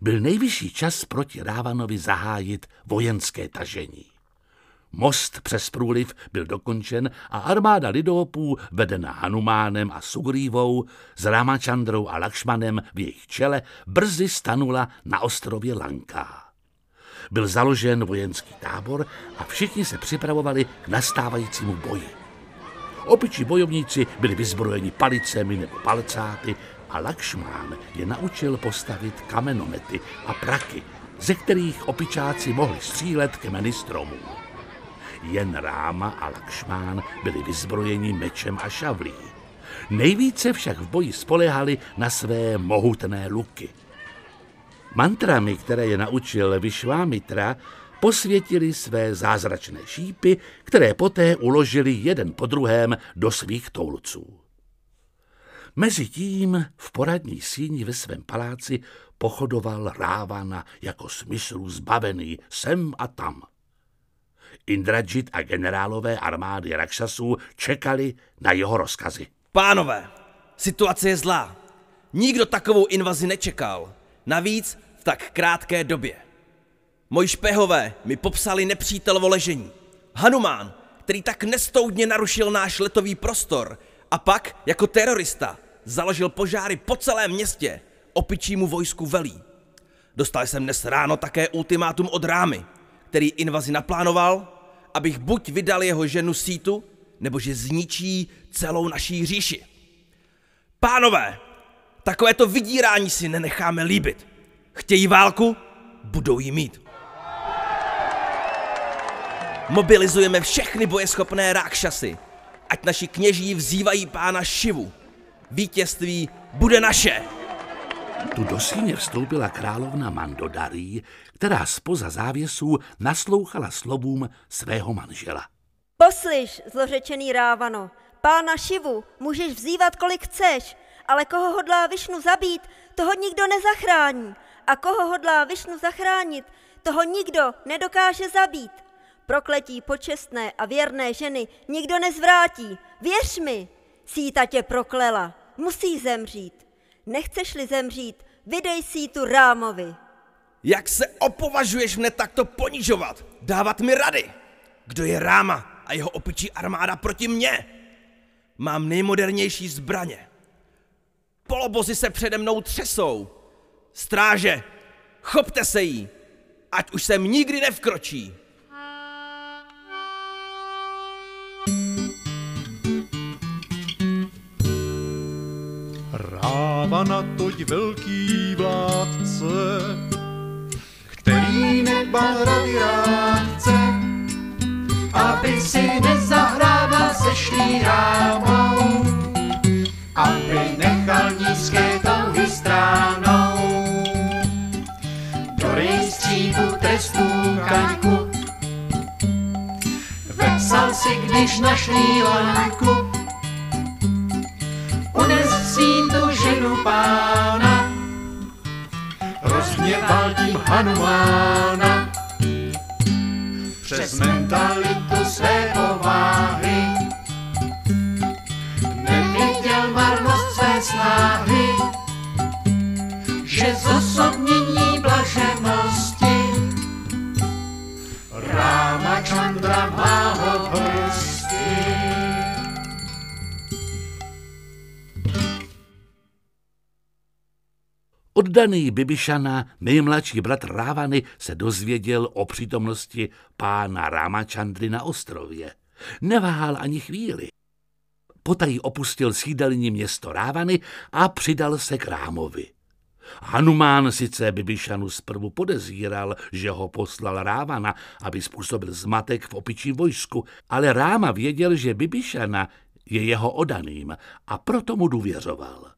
Byl nejvyšší čas proti Rávanovi zahájit vojenské tažení. Most přes průliv byl dokončen a armáda lidopů, vedena Hanumánem a Sugrívou, s Ramachandrou a Lakšmanem v jejich čele, brzy stanula na ostrově Lanka. Byl založen vojenský tábor a všichni se připravovali k nastávajícímu boji. Opičí bojovníci byli vyzbrojeni palicemi nebo palcáty a Lakšmán je naučil postavit kamenomety a praky, ze kterých opičáci mohli střílet kmeny stromů. Jen Ráma a Lakšmán byli vyzbrojeni mečem a šavlí. Nejvíce však v boji spolehali na své mohutné luky. Mantrami, které je naučil Vyšvámitra, posvětili své zázračné šípy, které poté uložili jeden po druhém do svých toulců. Mezitím v poradní síni ve svém paláci pochodoval Rávana jako smyslu zbavený sem a tam. Indrajit a generálové armády Rakšasů čekali na jeho rozkazy. Pánové, situace je zlá. Nikdo takovou invazi nečekal. Navíc v tak krátké době. Moji špehové mi popsali nepřítelovo ležení. Hanumán, který tak nestoudně narušil náš letový prostor a pak, jako terorista, založil požáry po celém městě, opičímu vojsku velí. Dostal jsem dnes ráno také ultimátum od Rámy, který invazi naplánoval, abych buď vydal jeho ženu sítu, nebo že zničí celou naší říši. Pánové, takovéto vydírání si nenecháme líbit. Chtějí válku? Budou ji mít. Mobilizujeme všechny bojeschopné rákšasy, ať naši kněží vzývají pána Šivu. Vítězství bude naše! Tu do síně vstoupila královna Mandodarí, která spoza závěsů naslouchala slovům svého manžela. Poslyš, zlořečený Rávano, pána Šivu můžeš vzývat kolik chceš, ale koho hodlá Višnu zabít, toho nikdo nezachrání. A koho hodlá Višnu zachránit, toho nikdo nedokáže zabít. Prokletí počestné a věrné ženy nikdo nezvrátí. Věř mi, síta tě proklela, musí zemřít. Nechceš-li zemřít, vydej si tu Rámovi. Jak se opovažuješ mne takto ponižovat? Dávat mi rady? Kdo je Ráma a jeho opičí armáda proti mně? Mám nejmodernější zbraně. Polobozy se přede mnou třesou. Stráže, chopte se jí, ať už sem nikdy nevkročí. Rávana toť velký vládce, který nedbal rady rádce, aby si nezahrával se štírámou, aby nechal nízké touhy stránou. Do rejstříku trestů kaňku vepsal si, když našli lanku, ženu pána, rozhněval tím Hanumána. Přes mentalitu své pováhy neviděl marnost své snahy, že zosobnění Oddaný Bibišana, nejmladší bratr Rávany, se dozvěděl o přítomnosti pána Ramachandry na ostrově. Neváhal ani chvíli. Potají opustil sídelní město Rávany a přidal se k Rámovi. Hanumán sice Bibišanu zprvu podezíral, že ho poslal Rávana, aby způsobil zmatek v opičí vojsku, ale Ráma věděl, že Bibišana je jeho odaným a proto mu důvěřoval.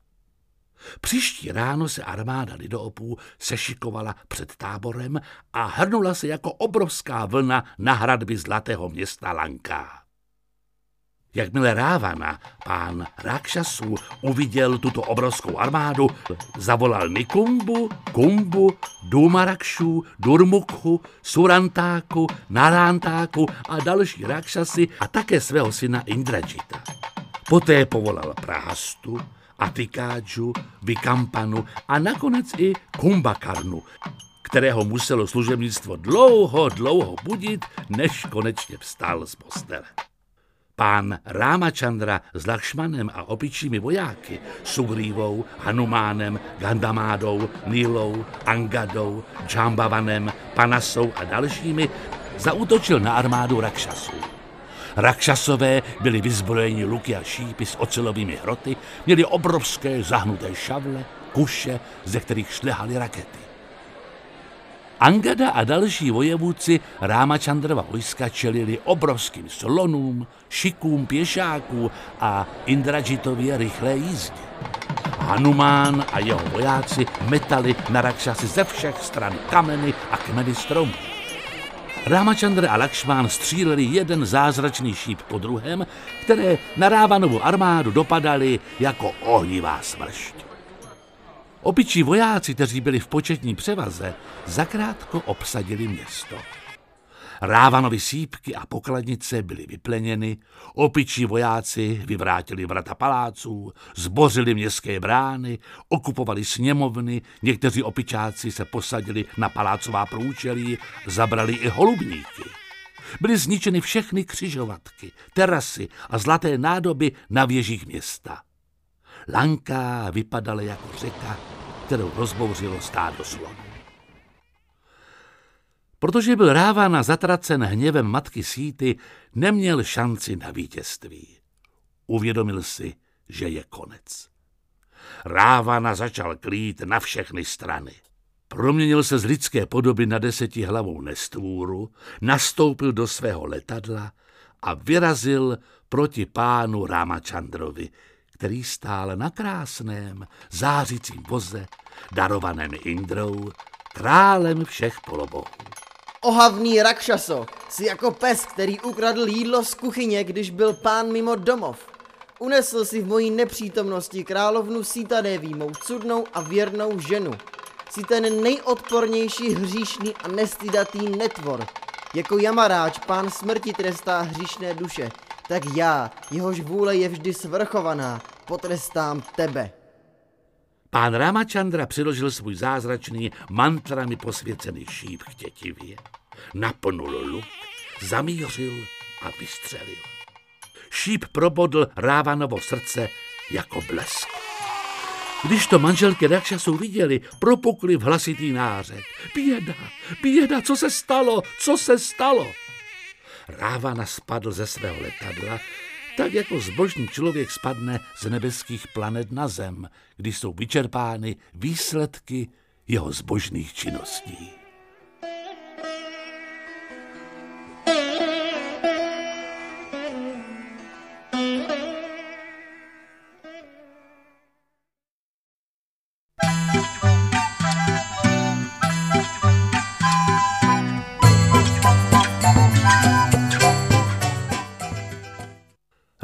Příští ráno se armáda lidoopů sešikovala před táborem a hrnula se jako obrovská vlna na hradby zlatého města Lanka. Jakmile Rávana, pán Rakšasů, uviděl tuto obrovskou armádu, zavolal Nikumbu, Kumbu, Dumarakšu, Durmukhu, Surantáku, Narántáku a další Rakšasy a také svého syna Indrajita. Poté povolal Prahastu, Atikáču, Vikampanu a nakonec i Kumbakarnu, kterého muselo služebnictvo dlouho, dlouho budit, než konečně vstal z postele. Pán Rámačandra s Lakšmanem a opičími vojáky, Sugrívou, Hanumánem, Gandamádou, Nílou, Angadou, Džambavanem, Panasou a dalšími zaútočil na armádu Rakšasů. Rakšasové byli vyzbrojeni luky a šípy s ocelovými hroty, měli obrovské zahnuté šavle, kuše, ze kterých šlehaly rakety. Angada a další vojevůdci Rámačandrova vojska čelili obrovským slonům, šikům pěšáků a Indrajitově rychlé jízdě. Hanumán a jeho vojáci metali na Rakšasy ze všech stran kameny a kmeny stromů. Rámačandra a Lakšmán stříleli jeden zázračný šíp po druhém, které na Rávanovu armádu dopadaly jako ohnivá smršť. Opičí vojáci, kteří byli v početní převaze, zakrátko obsadili město. Rávanovi sípky a pokladnice byly vypleněny, opičí vojáci vyvrátili vrata paláců, zbořili městské brány, okupovali sněmovny, někteří opičáci se posadili na palácová průčelí, zabrali i holubníky. Byly zničeny všechny křižovatky, terasy a zlaté nádoby na věžích města. Lanka vypadala jako řeka, kterou rozbouřilo stádo slonů. Protože byl Rávana zatracen hněvem matky Síty, neměl šanci na vítězství. Uvědomil si, že je konec. Rávana začal klít na všechny strany. Proměnil se z lidské podoby na desetihlavou nestvůru, nastoupil do svého letadla a vyrazil proti pánu Rámačandrovi, který stál na krásném, zářícím voze, darovaném Indrou, králem všech polobohů. Ohavný Rakšaso, jsi jako pes, který ukradl jídlo z kuchyně, když byl pán mimo domov. Unesl si v mojí nepřítomnosti královnu Sitadeví, mou cudnou a věrnou ženu. Jsi ten nejodpornější hříšný a nestydatý netvor. Jako jamaráč pán smrti trestá hříšné duše, tak já, jehož vůle je vždy svrchovaná, potrestám tebe. Pán Ramachandra přiložil svůj zázračný mantrami posvěcený šíp k tětivě, napnul luk, zamířil a vystřelil. Šíp probodl Rávanovo srdce jako blesk. Když to manželky Rakšasů viděli, propukli v hlasitý nářek. Běda, běda, co se stalo, co se stalo? Rávana spadl ze svého letadla, tak jako zbožný člověk spadne z nebeských planet na zem, když jsou vyčerpány výsledky jeho zbožných činností.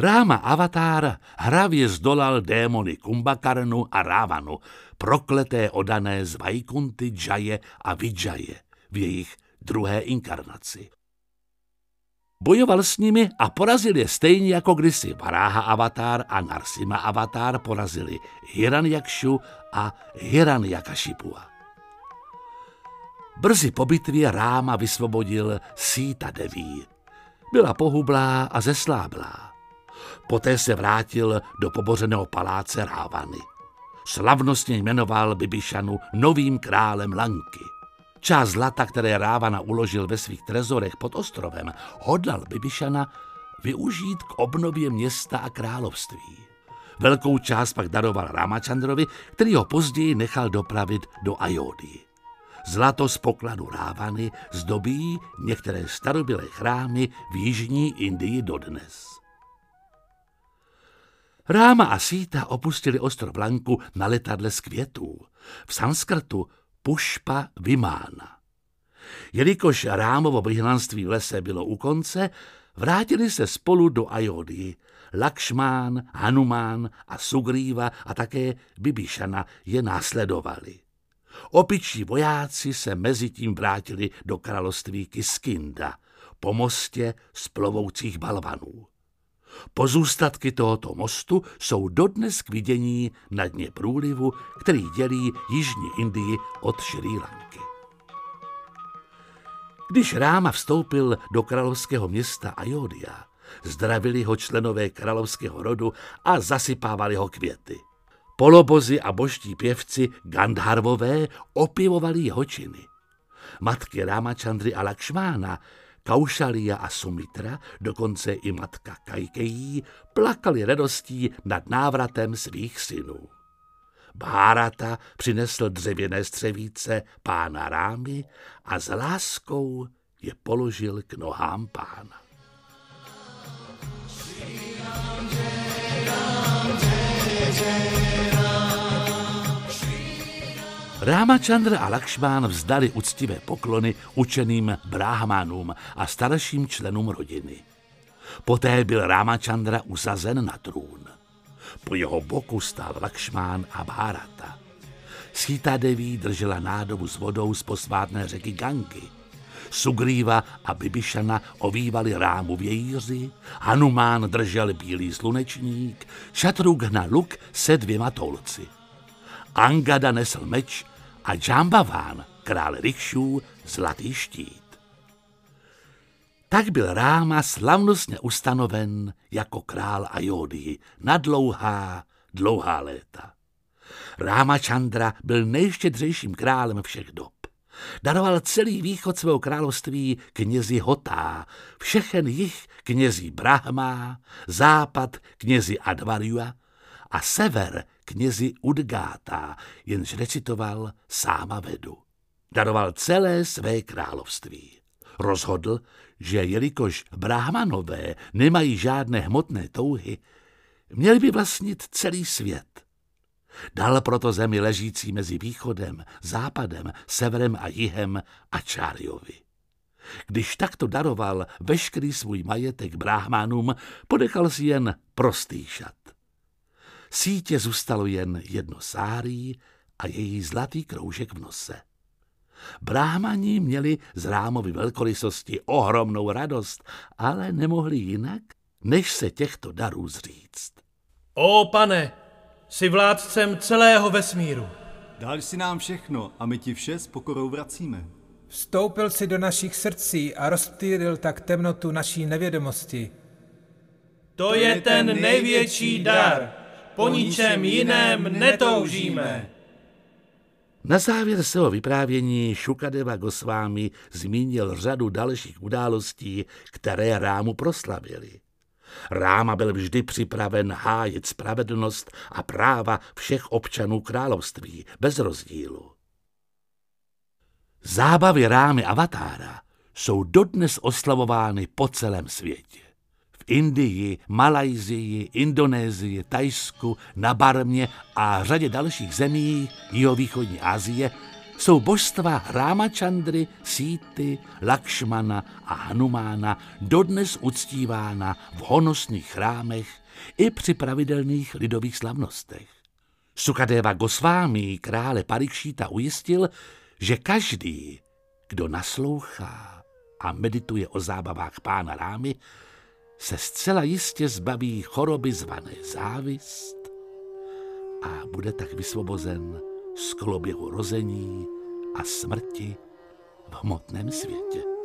Ráma Avatára hravě zdolal démony Kumbakarnu a Rávanu, prokleté odané z Vajkunty, Džaje a Vidžaje v jejich druhé inkarnaci. Bojoval s nimi a porazil je stejně jako kdysi Varáha Avatar a Narsima Avatar porazili Hiranyakshu a Hiranyakashipua. Brzy po bitvě Ráma vysvobodil Sita Deví. Byla pohublá a zesláblá. Poté se vrátil do pobořeného paláce Rávany. Slavnostně jmenoval Bibišanu novým králem Lanky. Část zlata, které Rávana uložil ve svých trezorech pod ostrovem, hodlal Bibišana využít k obnově města a království. Velkou část pak daroval Ramachandrovi, který ho později nechal dopravit do Ajódy. Zlato z pokladu Rávany zdobí některé starobylé chrámy v jižní Indii dodnes. Ráma a Síta opustili ostrov Lanku na letadle z květů. V sanskrtu Pušpa Vimána. Jelikož Rámovo vyhnanství v lese bylo u konce, vrátili se spolu do Ajódy. Lakšmán, Hanumán a Sugríva a také Bibišana je následovali. Opičí vojáci se mezi tím vrátili do království Kiskinda, po mostě z plovoucích balvanů. Pozůstatky tohoto mostu jsou dodnes k vidění na dně průlivu, který dělí Jižní Indii od Šrí Lanky. Když Ráma vstoupil do královského města Ajodia, zdravili ho členové královského rodu a zasypávali ho květy. Polobozy a božtí pěvci Gandharvové opivovali jeho činy. Matky Rámačandry a Lakšmána Kaušalia a Sumitra, dokonce i matka Kajkejí, plakali radostí nad návratem svých synů. Bhárata přinesl dřevěné střevíce pána Rámy a s láskou je položil k nohám pána. Rámačandra a Lakšmán vzdali uctivé poklony učeným bráhmánům a starším členům rodiny. Poté byl Rámačandra usazen na trůn. Po jeho boku stál Lakšmán a Bharata. Sita Deví držela nádobu s vodou z posvátné řeky Gangy. Sugríva a Bibišana ovývali rámu vějíři, Hanumán držel bílý slunečník, Šatrugna luk se dvěma tolci. Angada nesl meč a Džambaván, král Rikšů, zlatý štít. Tak byl Ráma slavnostně ustanoven jako král Ajódii na dlouhá, dlouhá léta. Ráma Chandra byl nejštědřejším králem všech dob. Daroval celý východ svého království knězi Hotá, všechen jich knězi Brahma, západ knězi Advarjua a sever knězi Udgáta, jenž recitoval sáma vedu. Daroval celé své království. Rozhodl, že jelikož brahmanové nemají žádné hmotné touhy, měli by vlastnit celý svět. Dal proto zemi ležící mezi východem, západem, severem a jihem a Čárjovi. Když takto daroval veškerý svůj majetek bráhmánům, podechal si jen prostý šat. Sítě zůstalo jen jedno sárí a její zlatý kroužek v nose. Bráhmani měli z rámovy velkorysosti ohromnou radost, ale nemohli jinak, než se těchto darů zříct. O pane, jsi vládcem celého vesmíru. Dal si nám všechno a my ti vše s pokorou vracíme. Vstoupil si do našich srdcí a rozptýlil tak temnotu naší nevědomosti. To je ten největší dar. Po ničem jiném netoužíme. Na závěr svého vyprávění Šukadeva Gosvámi zmínil řadu dalších událostí, které Rámu proslavili. Ráma byl vždy připraven hájit spravedlnost a práva všech občanů království, bez rozdílu. Zábavy Rámy Avatára jsou dodnes oslavovány po celém světě. Indii, Malajzii, Indonésii, Tajsku, na Barmě a řadě dalších zemí jihovýchodní Asie jsou božstva Rámačandry, Síty, Lakšmana a Hanumána dodnes uctívána v honosných chrámech i při pravidelných lidových slavnostech. Sukadeva Gosvámi krále Parikšíta ujistil, že každý, kdo naslouchá a medituje o zábavách pána Rámy, se zcela jistě zbaví choroby zvané závist a bude tak vysvobozen z koloběhu rození a smrti v hmotném světě.